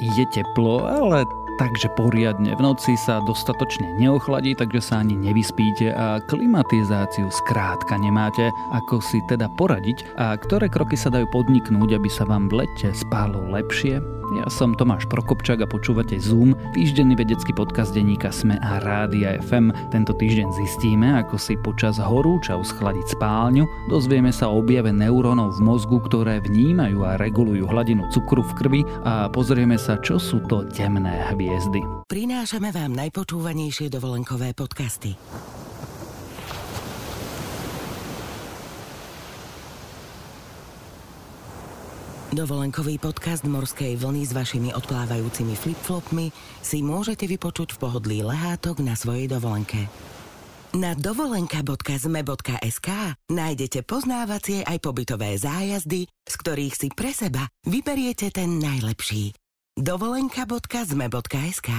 je teplo, ale takže poriadne. V noci sa dostatočne neochladí, takže sa ani nevyspíte a klimatizáciu skrátka nemáte. Ako si teda poradiť a ktoré kroky sa dajú podniknúť, aby sa vám v lete spálo lepšie? Ja som Tomáš Prokopčák a počúvate Zoom, týždenný vedecký podcast denníka Sme a Rádia FM. Tento týždeň zistíme, ako si počas horúča uschladiť spálňu, dozvieme sa o objave neurónov v mozgu, ktoré vnímajú a regulujú hladinu cukru v krvi a pozrieme sa, čo sú to temné hviezdy. Prinášame vám najpočúvanejšie dovolenkové podcasty. Dovolenkový podcast Morskej vlny s vašimi odplávajúcimi flipflopmi si môžete vypočuť v pohodlí lehátok na svojej dovolenke. Na dovolenka.zme.sk nájdete poznávacie aj pobytové zájazdy, z ktorých si pre seba vyberiete ten najlepší. dovolenka.zme.sk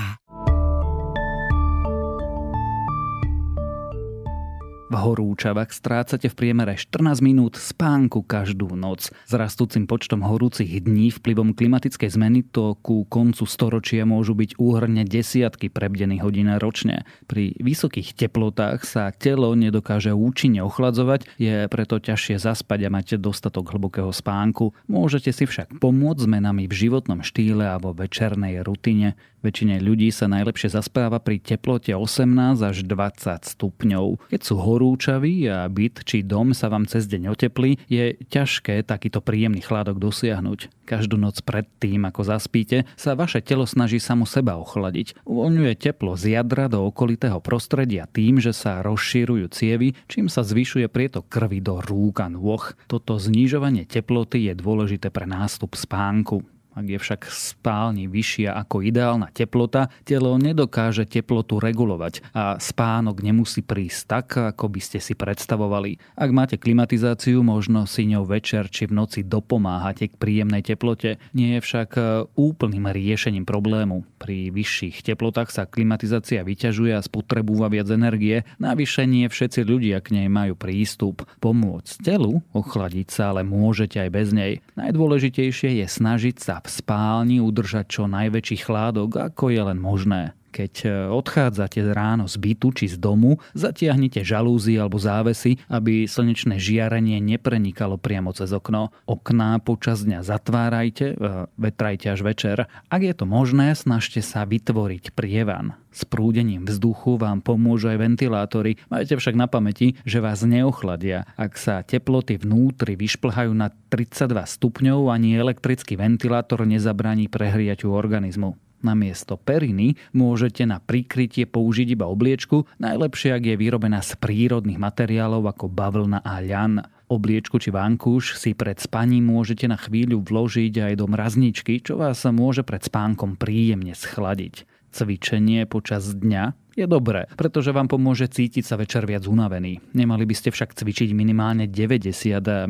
V horúčavách strácate v priemere 14 minút spánku každú noc. S rastúcim počtom horúcich dní vplyvom klimatickej zmeny to ku koncu storočia môžu byť úhrne desiatky prebdených hodín ročne. Pri vysokých teplotách sa telo nedokáže účinne ochladzovať, je preto ťažšie zaspať a mať dostatok hlbokého spánku. Môžete si však pomôcť zmenami v životnom štýle a vo večernej rutine. Väčšine ľudí sa najlepšie zaspáva pri teplote 18 až 20 stupňov. Keď sú horúčaví a byt či dom sa vám cez deň oteplí, je ťažké takýto príjemný chládok dosiahnuť. Každú noc pred tým, ako zaspíte, sa vaše telo snaží samo seba ochladiť. Uvoľňuje teplo z jadra do okolitého prostredia tým, že sa rozširujú cievy, čím sa zvyšuje prietok krvi do rúk a nôh. Toto znižovanie teploty je dôležité pre nástup spánku. Ak je však spálni vyššia ako ideálna teplota, telo nedokáže teplotu regulovať a spánok nemusí prísť tak, ako by ste si predstavovali. Ak máte klimatizáciu, možno si ňou večer či v noci dopomáhate k príjemnej teplote. Nie je však e, úplným riešením problému. Pri vyšších teplotách sa klimatizácia vyťažuje a spotrebúva viac energie. Navyše nie všetci ľudia k nej majú prístup. Pomôcť telu ochladiť sa ale môžete aj bez nej. Najdôležitejšie je snažiť sa v spálni udržať čo najväčší chládok, ako je len možné. Keď e, odchádzate ráno z bytu či z domu, zatiahnite žalúzy alebo závesy, aby slnečné žiarenie neprenikalo priamo cez okno. Okná počas dňa zatvárajte, e, vetrajte až večer. Ak je to možné, snažte sa vytvoriť prievan. S prúdením vzduchu vám pomôžu aj ventilátory. Majte však na pamäti, že vás neochladia. Ak sa teploty vnútri vyšplhajú na 32 stupňov, ani elektrický ventilátor nezabraní prehriaťu organizmu. Namiesto periny môžete na prikrytie použiť iba obliečku, najlepšie ak je vyrobená z prírodných materiálov ako bavlna a ľan. Obliečku či vankúš si pred spaním môžete na chvíľu vložiť aj do mrazničky, čo vás môže pred spánkom príjemne schladiť. Cvičenie počas dňa je dobré, pretože vám pomôže cítiť sa večer viac unavený. Nemali by ste však cvičiť minimálne 90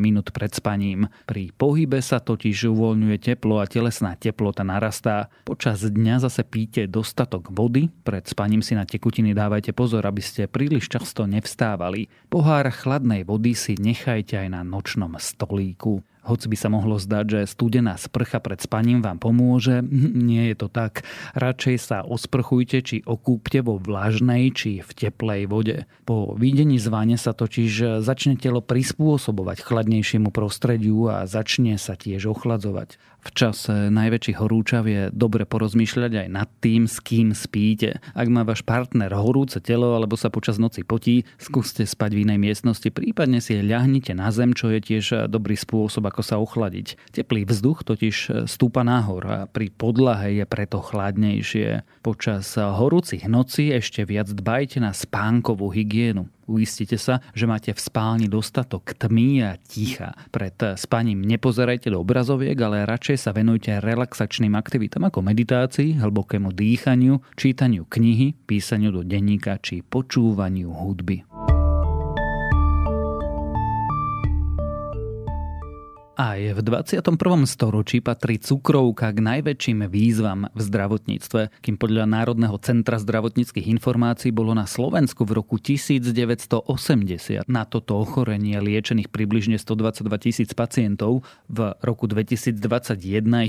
minút pred spaním. Pri pohybe sa totiž uvoľňuje teplo a telesná teplota narastá. Počas dňa zase píte dostatok vody, pred spaním si na tekutiny dávajte pozor, aby ste príliš často nevstávali. Pohár chladnej vody si nechajte aj na nočnom stolíku. Hoci by sa mohlo zdať, že studená sprcha pred spaním vám pomôže, nie je to tak. Radšej sa osprchujte či okúpte vo vlažnej či v teplej vode. Po videní z vane sa totiž začne telo prispôsobovať chladnejšiemu prostrediu a začne sa tiež ochladzovať. V čase najväčších horúčav je dobre porozmýšľať aj nad tým, s kým spíte. Ak má váš partner horúce telo alebo sa počas noci potí, skúste spať v inej miestnosti, prípadne si ľahnite na zem, čo je tiež dobrý spôsob, ako sa ochladiť. Teplý vzduch totiž stúpa nahor a pri podlahe je preto chladnejšie. Počas horúcich nocí ešte viac dbajte na spánkovú hygienu. Uistite sa, že máte v spálni dostatok tmy a ticha. Pred spaním nepozerajte do obrazoviek, ale radšej sa venujte relaxačným aktivitám ako meditácii, hlbokému dýchaniu, čítaniu knihy, písaniu do denníka či počúvaniu hudby. Aj v 21. storočí patrí cukrovka k najväčším výzvam v zdravotníctve, kým podľa Národného centra zdravotníckých informácií bolo na Slovensku v roku 1980 na toto ochorenie liečených približne 122 tisíc pacientov. V roku 2021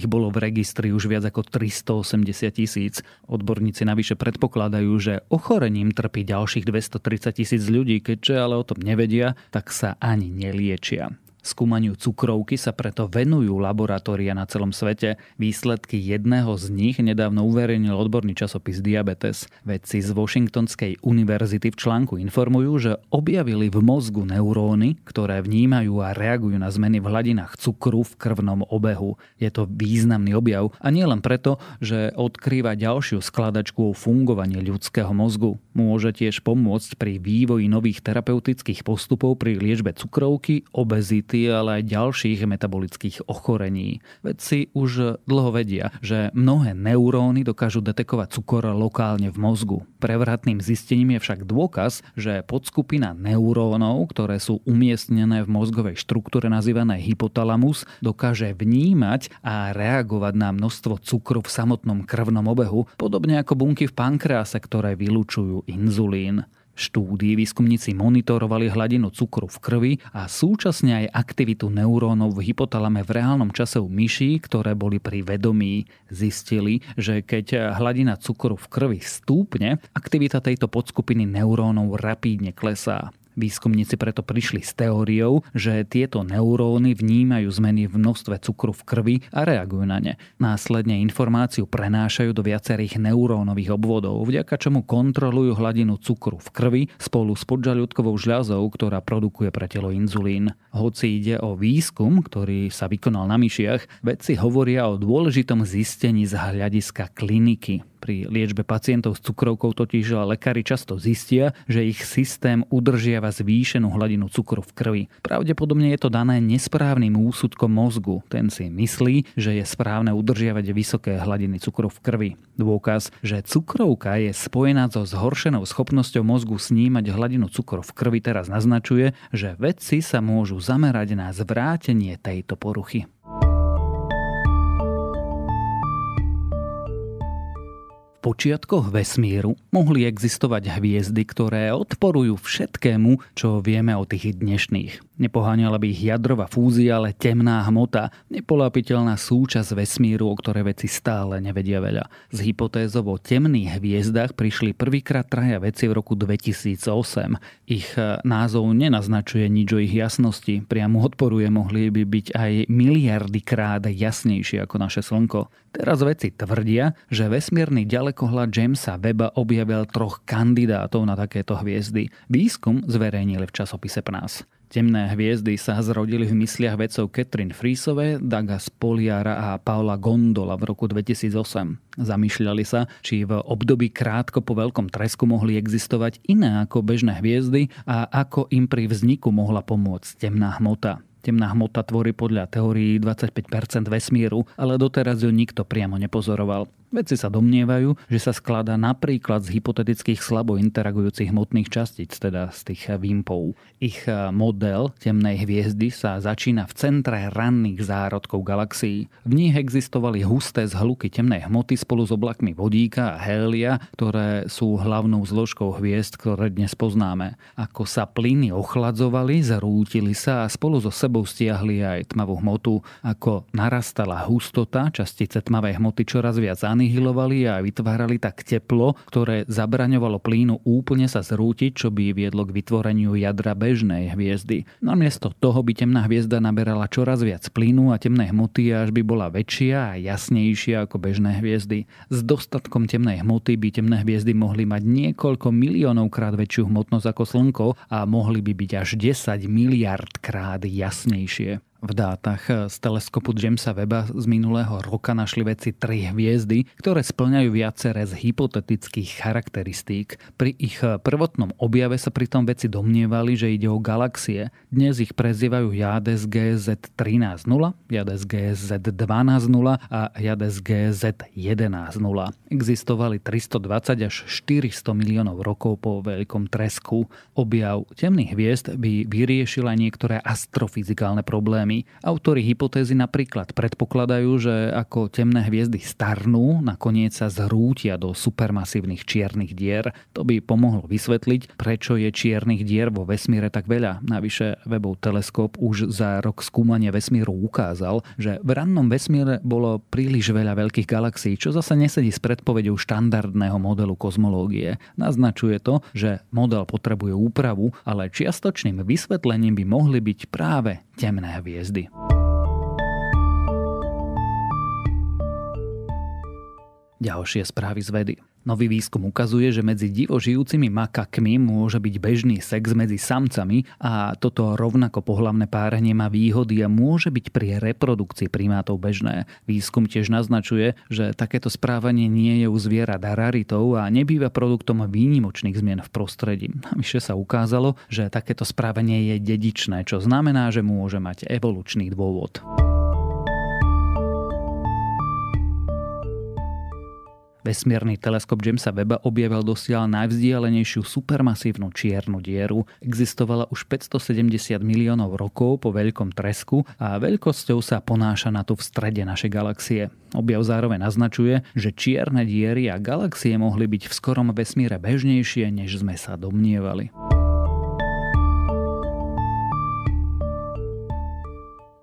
ich bolo v registri už viac ako 380 tisíc. Odborníci navyše predpokladajú, že ochorením trpí ďalších 230 tisíc ľudí, keďže ale o tom nevedia, tak sa ani neliečia. Skúmaniu cukrovky sa preto venujú laboratória na celom svete. Výsledky jedného z nich nedávno uverejnil odborný časopis Diabetes. Vedci z Washingtonskej univerzity v článku informujú, že objavili v mozgu neuróny, ktoré vnímajú a reagujú na zmeny v hladinách cukru v krvnom obehu. Je to významný objav a nie len preto, že odkrýva ďalšiu skladačku o fungovaní ľudského mozgu. Môže tiež pomôcť pri vývoji nových terapeutických postupov pri liečbe cukrovky, obezity diabety, ale aj ďalších metabolických ochorení. Vedci už dlho vedia, že mnohé neuróny dokážu detekovať cukor lokálne v mozgu. Prevratným zistením je však dôkaz, že podskupina neurónov, ktoré sú umiestnené v mozgovej štruktúre nazývanej hypotalamus, dokáže vnímať a reagovať na množstvo cukru v samotnom krvnom obehu, podobne ako bunky v pankrease, ktoré vylúčujú inzulín štúdii výskumníci monitorovali hladinu cukru v krvi a súčasne aj aktivitu neurónov v hypotalame v reálnom čase u myší, ktoré boli pri vedomí. Zistili, že keď hladina cukru v krvi stúpne, aktivita tejto podskupiny neurónov rapídne klesá. Výskumníci preto prišli s teóriou, že tieto neuróny vnímajú zmeny v množstve cukru v krvi a reagujú na ne. Následne informáciu prenášajú do viacerých neurónových obvodov, vďaka čomu kontrolujú hladinu cukru v krvi spolu s podžaľudkovou žľazou, ktorá produkuje pre telo inzulín. Hoci ide o výskum, ktorý sa vykonal na myšiach, vedci hovoria o dôležitom zistení z hľadiska kliniky. Pri liečbe pacientov s cukrovkou totiž lekári často zistia, že ich systém udržiava zvýšenú hladinu cukru v krvi. Pravdepodobne je to dané nesprávnym úsudkom mozgu. Ten si myslí, že je správne udržiavať vysoké hladiny cukru v krvi. Dôkaz, že cukrovka je spojená so zhoršenou schopnosťou mozgu snímať hladinu cukru v krvi teraz naznačuje, že vedci sa môžu zamerať na zvrátenie tejto poruchy. Počiatkoch vesmíru mohli existovať hviezdy, ktoré odporujú všetkému, čo vieme o tých dnešných. Nepoháňala by ich jadrová fúzia, ale temná hmota, nepolápiteľná súčasť vesmíru, o ktoré veci stále nevedia veľa. Z hypotézov o temných hviezdach prišli prvýkrát traja veci v roku 2008. Ich e, názov nenaznačuje nič o ich jasnosti, priamo odporuje mohli by byť aj miliardy krát jasnejšie ako naše Slnko. Teraz veci tvrdia, že vesmírny ďalekohľad Jamesa Weba objavil troch kandidátov na takéto hviezdy. Výskum zverejnili v časopise PNAS. Temné hviezdy sa zrodili v mysliach vedcov Catherine Friesové, Daga Spoliara a Paula Gondola v roku 2008. Zamýšľali sa, či v období krátko po veľkom tresku mohli existovať iné ako bežné hviezdy a ako im pri vzniku mohla pomôcť temná hmota. Temná hmota tvorí podľa teórií 25% vesmíru, ale doteraz ju nikto priamo nepozoroval. Vedci sa domnievajú, že sa skladá napríklad z hypotetických slabo interagujúcich hmotných častíc, teda z tých výmpov. Ich eh, model temnej hviezdy sa začína v centre ranných zárodkov galaxií. V nich existovali husté zhluky temnej hmoty spolu s oblakmi vodíka a hélia, ktoré sú hlavnou zložkou hviezd, ktoré dnes poznáme. Ako sa plyny ochladzovali, zarútili sa a spolu so sebou stiahli aj tmavú hmotu. Ako narastala hustota, častice tmavej hmoty čoraz viac anihilovali a vytvárali tak teplo, ktoré zabraňovalo plínu úplne sa zrútiť, čo by viedlo k vytvoreniu jadra bežnej hviezdy. Namiesto toho by temná hviezda naberala čoraz viac plynu a temnej hmoty, až by bola väčšia a jasnejšia ako bežné hviezdy. S dostatkom temnej hmoty by temné hviezdy mohli mať niekoľko miliónov krát väčšiu hmotnosť ako Slnko a mohli by byť až 10 miliard krát jasnejšie. V dátach z teleskopu Jamesa Weba z minulého roka našli vedci tri hviezdy, ktoré splňajú viaceré z hypotetických charakteristík. Pri ich prvotnom objave sa pritom vedci domnievali, že ide o galaxie. Dnes ich prezývajú Jades GZ13.0, Jades GZ12.0 a Jades GZ11.0. Existovali 320 až 400 miliónov rokov po veľkom tresku. Objav temných hviezd by vyriešila niektoré astrofyzikálne problémy Zemi. Autori hypotézy napríklad predpokladajú, že ako temné hviezdy starnú, nakoniec sa zhrútia do supermasívnych čiernych dier. To by pomohlo vysvetliť, prečo je čiernych dier vo vesmíre tak veľa. Navyše webov teleskop už za rok skúmania vesmíru ukázal, že v rannom vesmíre bolo príliš veľa veľkých galaxií, čo zase nesedí s predpovedou štandardného modelu kozmológie. Naznačuje to, že model potrebuje úpravu, ale čiastočným vysvetlením by mohli byť práve temné hviezdy. PSD. Ďalšie správy z vedy. Nový výskum ukazuje, že medzi divo žijúcimi makakmi môže byť bežný sex medzi samcami a toto rovnako pohlavné párenie má výhody a môže byť pri reprodukcii primátov bežné. Výskum tiež naznačuje, že takéto správanie nie je u zvierat raritou a nebýva produktom výnimočných zmien v prostredí. Navyše sa ukázalo, že takéto správanie je dedičné, čo znamená, že môže mať evolučný dôvod. Vesmírny teleskop Jamesa Weba objavil dosiaľ najvzdialenejšiu supermasívnu čiernu dieru. Existovala už 570 miliónov rokov po veľkom tresku a veľkosťou sa ponáša na tu v strede našej galaxie. Objav zároveň naznačuje, že čierne diery a galaxie mohli byť v skorom vesmíre bežnejšie, než sme sa domnievali.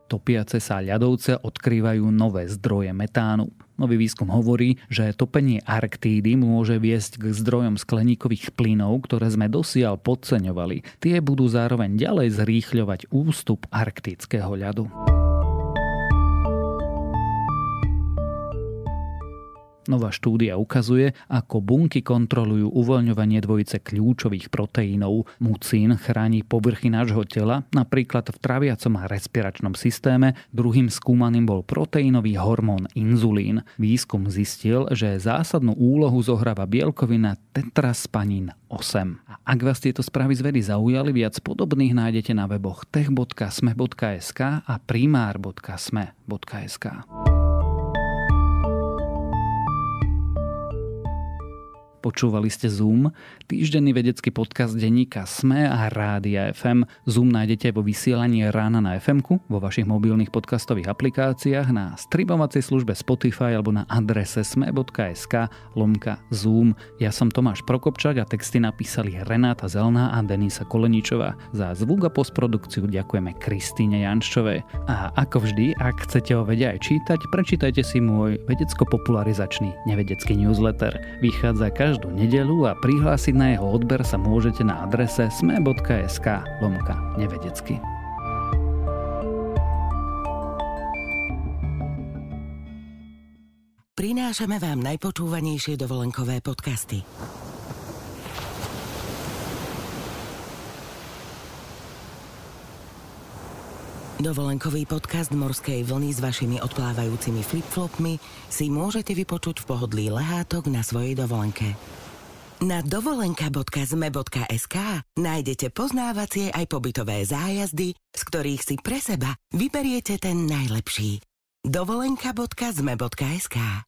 Topiace sa ľadovce odkrývajú nové zdroje metánu. Nový výskum hovorí, že topenie Arktídy môže viesť k zdrojom skleníkových plynov, ktoré sme dosiaľ podceňovali. Tie budú zároveň ďalej zrýchľovať ústup arktického ľadu. Nová štúdia ukazuje, ako bunky kontrolujú uvoľňovanie dvojice kľúčových proteínov. Mucín chráni povrchy nášho tela, napríklad v traviacom a respiračnom systéme. Druhým skúmaným bol proteínový hormón inzulín. Výskum zistil, že zásadnú úlohu zohráva bielkovina tetraspanín 8. A ak vás tieto správy z vedy zaujali, viac podobných nájdete na weboch tech.sme.sk a primár.sme.sk. Počúvali ste Zoom, týždenný vedecký podcast denníka SME a Rádia FM. Zoom nájdete vo vysielaní rána na fm vo vašich mobilných podcastových aplikáciách, na streamovacej službe Spotify alebo na adrese sme.sk lomka Zoom. Ja som Tomáš Prokopčák a texty napísali Renáta Zelná a Denisa Koleničová. Za zvuk a postprodukciu ďakujeme Kristýne Janščovej. A ako vždy, ak chcete ho vedia aj čítať, prečítajte si môj vedecko-popularizačný nevedecký newsletter. Vychádza každý každú nedelu a prihlásiť na jeho odber sa môžete na adrese sme.sk lomka nevedecky. Prinášame vám najpočúvanejšie dovolenkové podcasty. Dovolenkový podcast Morskej vlny s vašimi odplávajúcimi flipflopmi si môžete vypočuť v pohodlí lehátok na svojej dovolenke. Na dovolenka.zme.sk nájdete poznávacie aj pobytové zájazdy, z ktorých si pre seba vyberiete ten najlepší. dovolenka.zme.sk